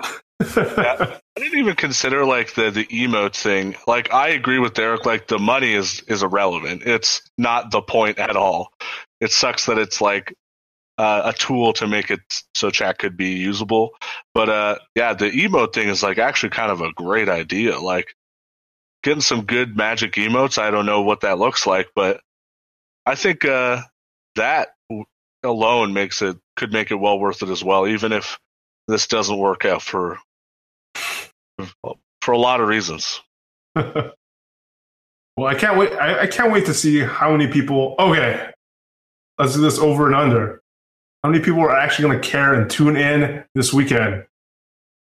yeah, I didn't even consider like the the emote thing. Like I agree with Derek. Like the money is is irrelevant. It's not the point at all. It sucks that it's like uh, a tool to make it so chat could be usable. But uh, yeah, the emote thing is like actually kind of a great idea. Like getting some good magic emotes. I don't know what that looks like, but I think uh, that alone makes it could make it well worth it as well, even if this doesn't work out for for a lot of reasons. well, I can't wait. I, I can't wait to see how many people. Okay, let's do this over and under. How many people are actually going to care and tune in this weekend?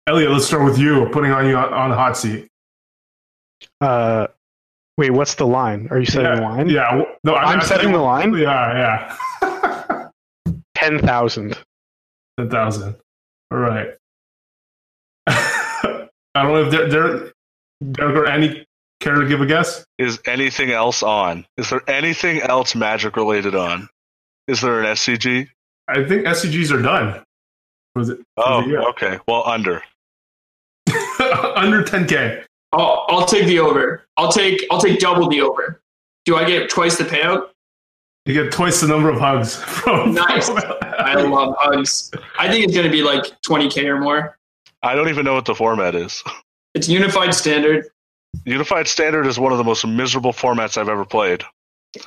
Elliot, let's start with you. Putting on you on, on the hot seat. Uh, wait, what's the line? Are you setting yeah, the line? Yeah, no, I'm, I'm setting the line. Yeah, yeah. Ten thousand. Ten thousand. All right. I don't know if there, there, there are any care to give a guess. Is anything else on? Is there anything else magic related on? Is there an SCG? I think SCGs are done. Was it? Oh, okay. Well, under. under 10k. I'll, I'll take the over. I'll take I'll take double the over. Do I get twice the payout? You get twice the number of hugs. From, nice. From I love hugs. I think it's going to be like 20k or more. I don't even know what the format is. It's unified standard. Unified standard is one of the most miserable formats I've ever played.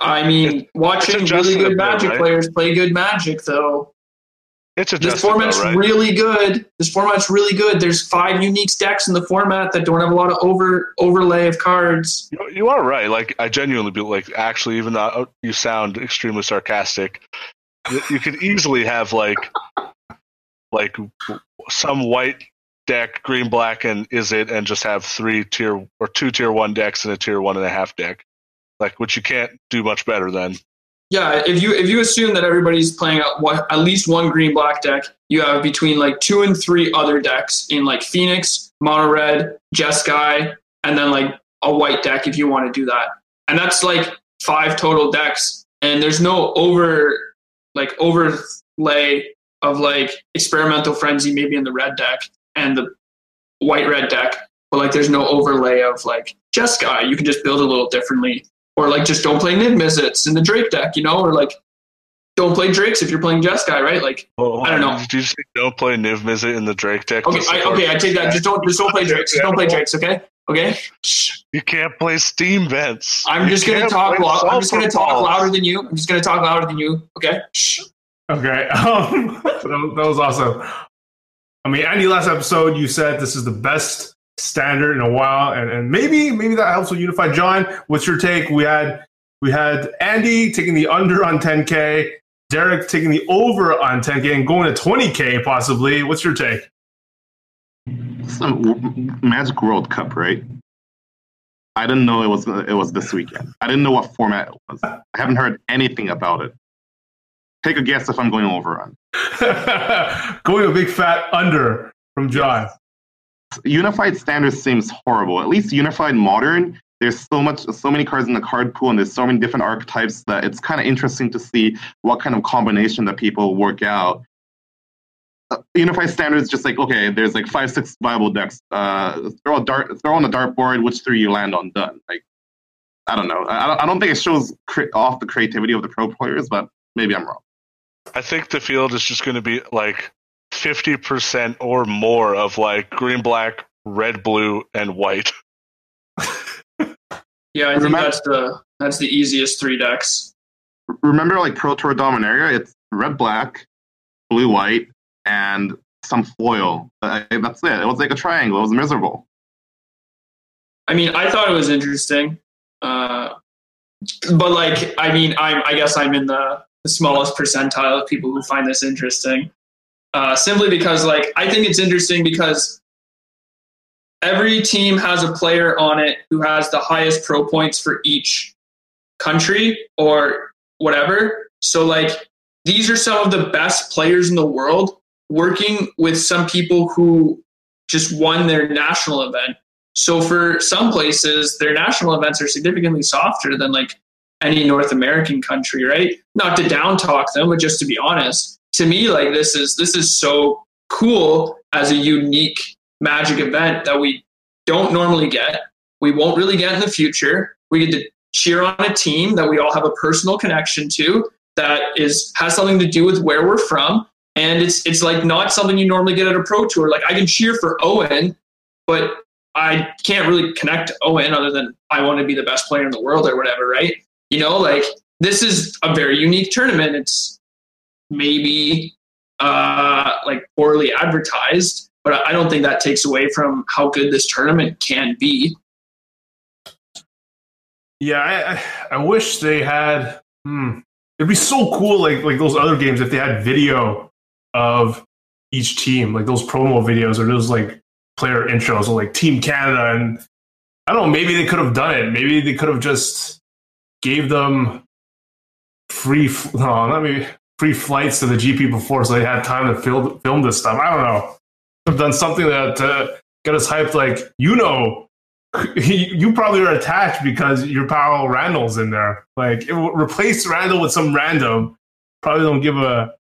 I mean, watching really good Magic right? players play good Magic, though. It's this format's though, right? really good. This format's really good. There's five unique decks in the format that don't have a lot of over overlay of cards. You, you are right. Like I genuinely be like, actually, even though you sound extremely sarcastic, you could easily have like like some white deck, green black, and Izzet, and just have three tier or two tier one decks and a tier one and a half deck like which you can't do much better than. Yeah, if you if you assume that everybody's playing at, least one green black deck, you have between like two and three other decks in like Phoenix, Mono Red, Jeskai, and then like a white deck if you want to do that. And that's like five total decks. And there's no over like overlay of like experimental frenzy maybe in the red deck and the white red deck, but like there's no overlay of like Jeskai. You can just build a little differently or like just don't play Niv Mizzets in the Drake deck, you know, or like don't play Drakes if you're playing Jeskai, right? Like oh, I don't know. Did you say don't play Niv Mizzet in the Drake deck? Okay, I, okay, I take that. Just don't just don't play Drakes. Just don't play Drakes, okay? Okay. You can't play Steam vents. I'm You just gonna talk. Lo- I'm just gonna sulfur talk louder than you. I'm just gonna talk louder than you. Okay. Okay, um, that, that was awesome. I mean, Andy, last episode you said this is the best standard in a while, and, and maybe maybe that helps with Unified. John, what's your take? We had we had Andy taking the under on 10k, Derek taking the over on 10k, and going to 20k possibly. What's your take? Some Magic World Cup, right? I didn't know it was it was this weekend. I didn't know what format it was. I haven't heard anything about it. Take a guess if I'm going over on. going a big fat under from John. Unified Standard seems horrible. At least Unified Modern, there's so much, so many cards in the card pool, and there's so many different archetypes that it's kind of interesting to see what kind of combination that people work out. Uh, Unified Standard is just like okay, there's like five, six viable decks. Uh, throw a dart, throw on the dartboard, which three you land on, done. Like, I don't know. I I don't think it shows cre- off the creativity of the pro players, but maybe I'm wrong. I think the field is just going to be like 50% or more of like green, black, red, blue, and white. Yeah, I think Remember- that's the that's the easiest three decks. remember like Pro Tour Dominaria? It's red, black, blue, white, and some foil. Uh, that's it. It was like a triangle. It was miserable. I mean, I thought it was interesting, uh, but like, I mean, I'm I guess I'm in the, the smallest percentile of people who find this interesting. Uh, simply because, like, I think it's interesting because every team has a player on it who has the highest pro points for each country or whatever. So, like, these are some of the best players in the world working with some people who just won their national event. So for some places, their national events are significantly softer than like any North American country, right? Not to down talk them, but just to be honest. To me, like this is this is so cool as a unique magic event that we don't normally get. We won't really get in the future. We get to cheer on a team that we all have a personal connection to that is has something to do with where we're from. And it's it's like not something you normally get at a pro tour. Like I can cheer for Owen, but I can't really connect to Owen other than I want to be the best player in the world or whatever, right? You know, like this is a very unique tournament. It's maybe uh, like poorly advertised, but I don't think that takes away from how good this tournament can be. Yeah, I, I, wish they had. Hmm, it'd be so cool, like like those other games, if they had video of each team, like those promo videos or those like player intros, or like Team Canada, and I don't know. Maybe they could have done it. Maybe they could have just gave them free. No, not maybe free flights to the GP before, so they had time to film film this stuff. I don't know. I've done something that uh, get us hyped. Like you know, you probably are attached because your pal Randall's in there. Like replace Randall with some random. Probably don't give a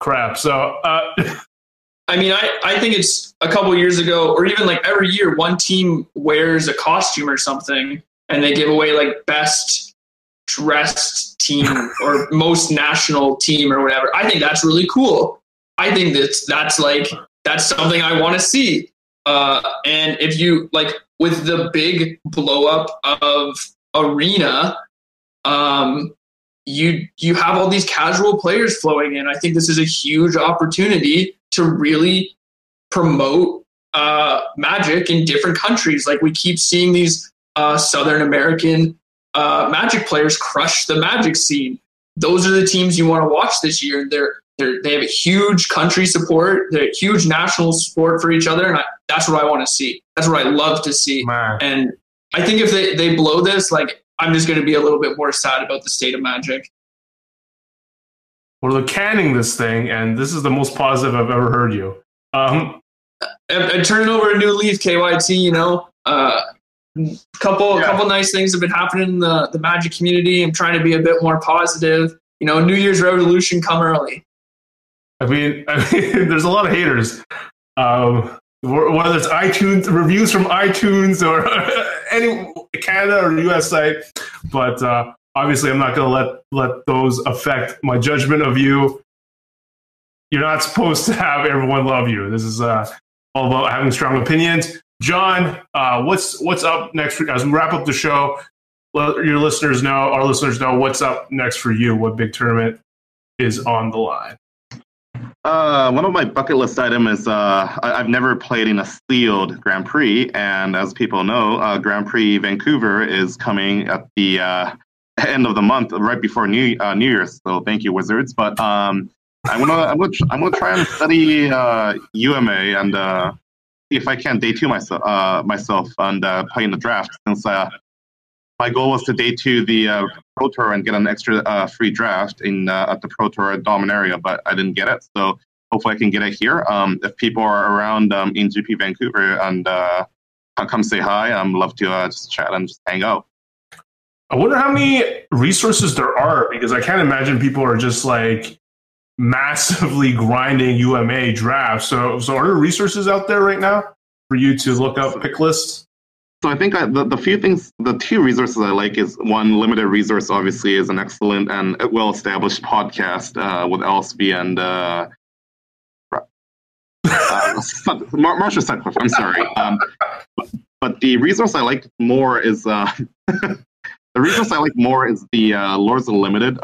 crap. So uh, I mean, I, I think it's a couple years ago, or even like every year, one team wears a costume or something, and they give away like best dressed team or most national team or whatever. I think that's really cool. I think that's that's like that's something I want to see. Uh, and if you like with the big blow up of arena, um, you you have all these casual players flowing in. I think this is a huge opportunity to really promote uh, magic in different countries. Like we keep seeing these uh, Southern American uh, magic players crush the magic scene. Those are the teams you want to watch this year. They're they're they have a huge country support, they're huge national support for each other, and I, that's what I want to see. That's what I love to see. man, And I think if they, they blow this, like I'm just going to be a little bit more sad about the state of magic. well, they're canning this thing, and this is the most positive I've ever heard you. Um, and, and turning over a new leaf, KYT. You know, uh, couple Yeah. couple nice things have been happening in the the Magic community. I'm trying to be a bit more positive. You know, New Year's revolution come early. I mean, I mean, there's a lot of haters. Um, whether it's iTunes reviews from iTunes or any Canada or U.S. site, but uh, obviously, I'm not going to let let those affect my judgment of you. You're not supposed to have everyone love you. This is uh, all about having strong opinions. John, uh, what's what's up next as we wrap up the show? Let your listeners know, our listeners know what's up next for you. What big tournament is on the line? Uh, one of my bucket list items is uh, I, have never played in a sealed Grand Prix, and as people know, uh, Grand Prix Vancouver is coming at the uh, end of the month, right before New uh, New Year's. So thank you, Wizards. But um, I'm gonna I'm gonna I'm gonna try and study UMA uh, and if I can day two myself myself and play in the draft since my goal was to day two the uh, Pro Tour and get an extra uh, free draft in uh, at the Pro Tour at Dominaria, but I didn't get it. So hopefully I can get it here. Um, if people are around um, in GP Vancouver and uh, come say hi, I'd love to uh, just chat and just hang out. I wonder how many resources there are because I can't imagine people are just like massively grinding UMA drafts. So, so are there resources out there right now for you to look up pick lists? So I think I, the, the few things, the two resources I like is one limited resource. Obviously, is an excellent and well established podcast uh, with LSV and uh, uh, Marshall Sutcliffe. I'm sorry, um, but, the resource I like more is uh, the resource I like more is the uh, Lords of Limited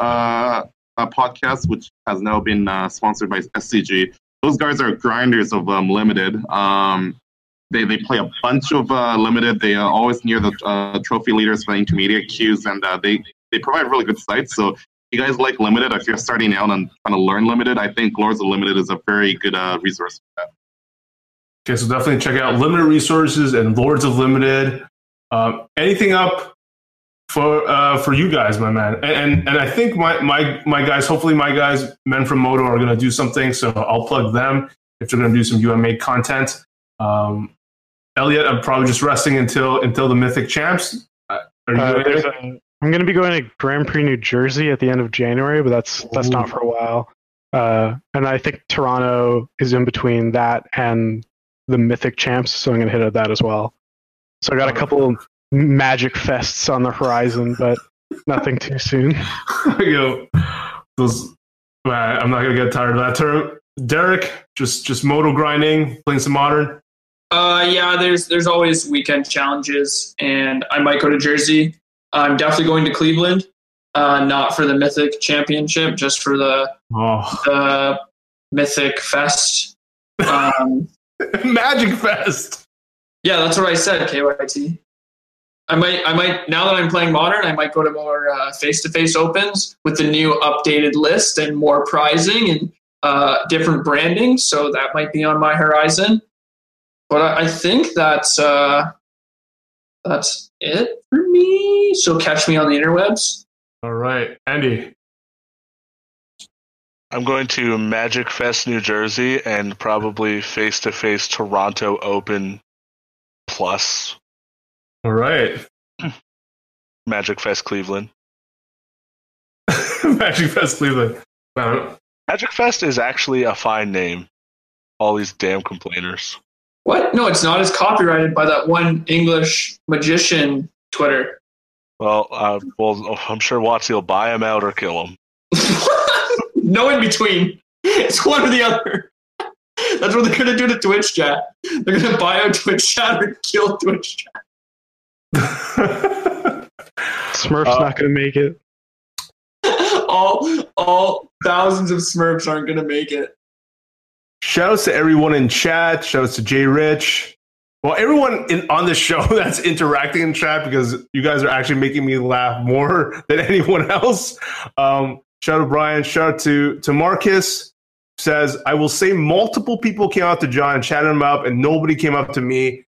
uh, podcast, which has now been uh, sponsored by SCG. Those guys are grinders of um, limited. Um, they, they play a bunch of uh, limited. They are always near the uh, trophy leaders for intermediate queues, and uh, they they provide really good sites. So you guys like limited, if you're starting out and trying to learn limited, I think Lords of Limited is a very good uh, resource for that. Okay, so definitely check out limited resources and Lords of Limited. Um, anything up for uh, for you guys, my man? And, and, and I think my my my guys, hopefully my guys, men from Moto, are going to do something. So I'll plug them if they're going to do some UMA content. Um, Elliot, I'm probably just resting until until the Mythic Champs. Uh, are you uh, a, I'm going to be going to Grand Prix New Jersey at the end of January, but that's that's Ooh. not for a while. Uh, and I think Toronto is in between that and the Mythic Champs, so I'm going to hit at that as well. So I got a couple of Magic fests on the horizon, but nothing too soon. go. Those, I'm not going to get tired of that term. Derek, just just Modo grinding, playing some modern. Uh, yeah, there's there's always weekend challenges, and I might go to Jersey. I'm definitely going to Cleveland, uh, not for the Mythic Championship, just for the oh. the Mythic Fest. Um, Magic Fest. Yeah, that's what I said. KYT. I might, I might. Now that I'm playing modern, I might go to more face to face opens with the new updated list and more prizing and uh, different branding. So that might be on my horizon. But I, I think that's uh, that's it for me. So catch me on the interwebs. All right, Andy. I'm going to Magic Fest, New Jersey, and probably face to face Toronto Open Plus. All right. Magic Fest, Cleveland. Magic Fest, Cleveland. Magic Fest is actually a fine name. All these damn complainers. What? No, it's not. It's copyrighted by that one English magician Twitter. Well, uh, well, I'm sure WotC will buy him out or kill him. no in between. It's one or the other. That's what they're gonna do to Twitch chat. They're gonna buy out Twitch chat or kill Twitch chat. Smurf's uh, not gonna make it. All all thousands of Smurfs aren't gonna make it. Shout Shouts to everyone in chat. Shout Shouts to Jay Rich. Well, everyone in, on the show that's interacting in chat because you guys are actually making me laugh more than anyone else. Um, shout out to Brian. Shout out to to Marcus. Says I will say multiple people came out to John and chatted him up, and nobody came up to me.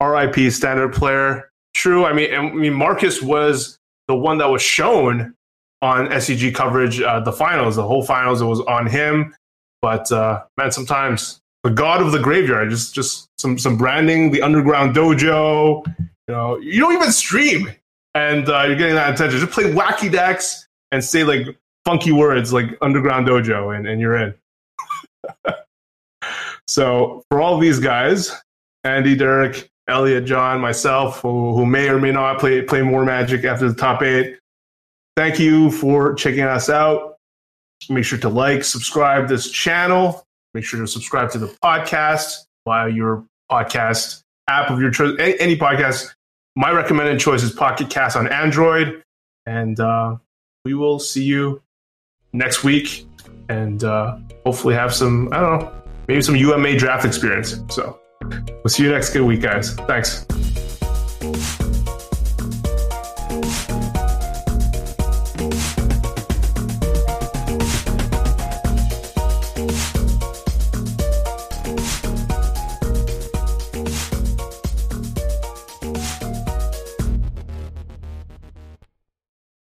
R.I.P. Standard player. True. I mean, I mean Marcus was the one that was shown on SCG coverage. Uh, the finals, the whole finals, it was on him. But uh, man, sometimes the god of the graveyard, just just some some branding, the underground dojo. You know, you don't even stream, and uh, you're getting that attention. Just play wacky decks and say like funky words like underground dojo, and, and you're in. so for all these guys, Andy, Derek, Elliot, John, myself, who, who may or may not play play more Magic after the top eight. Thank you for checking us out. Make sure to like, subscribe this channel. Make sure to subscribe to the podcast via your podcast app of your choice, any, any podcast. My recommended choice is Pocket Cast on Android, and uh, we will see you next week, and uh, hopefully have some I don't know maybe some UMA draft experience. So we'll see you next good week, guys. Thanks.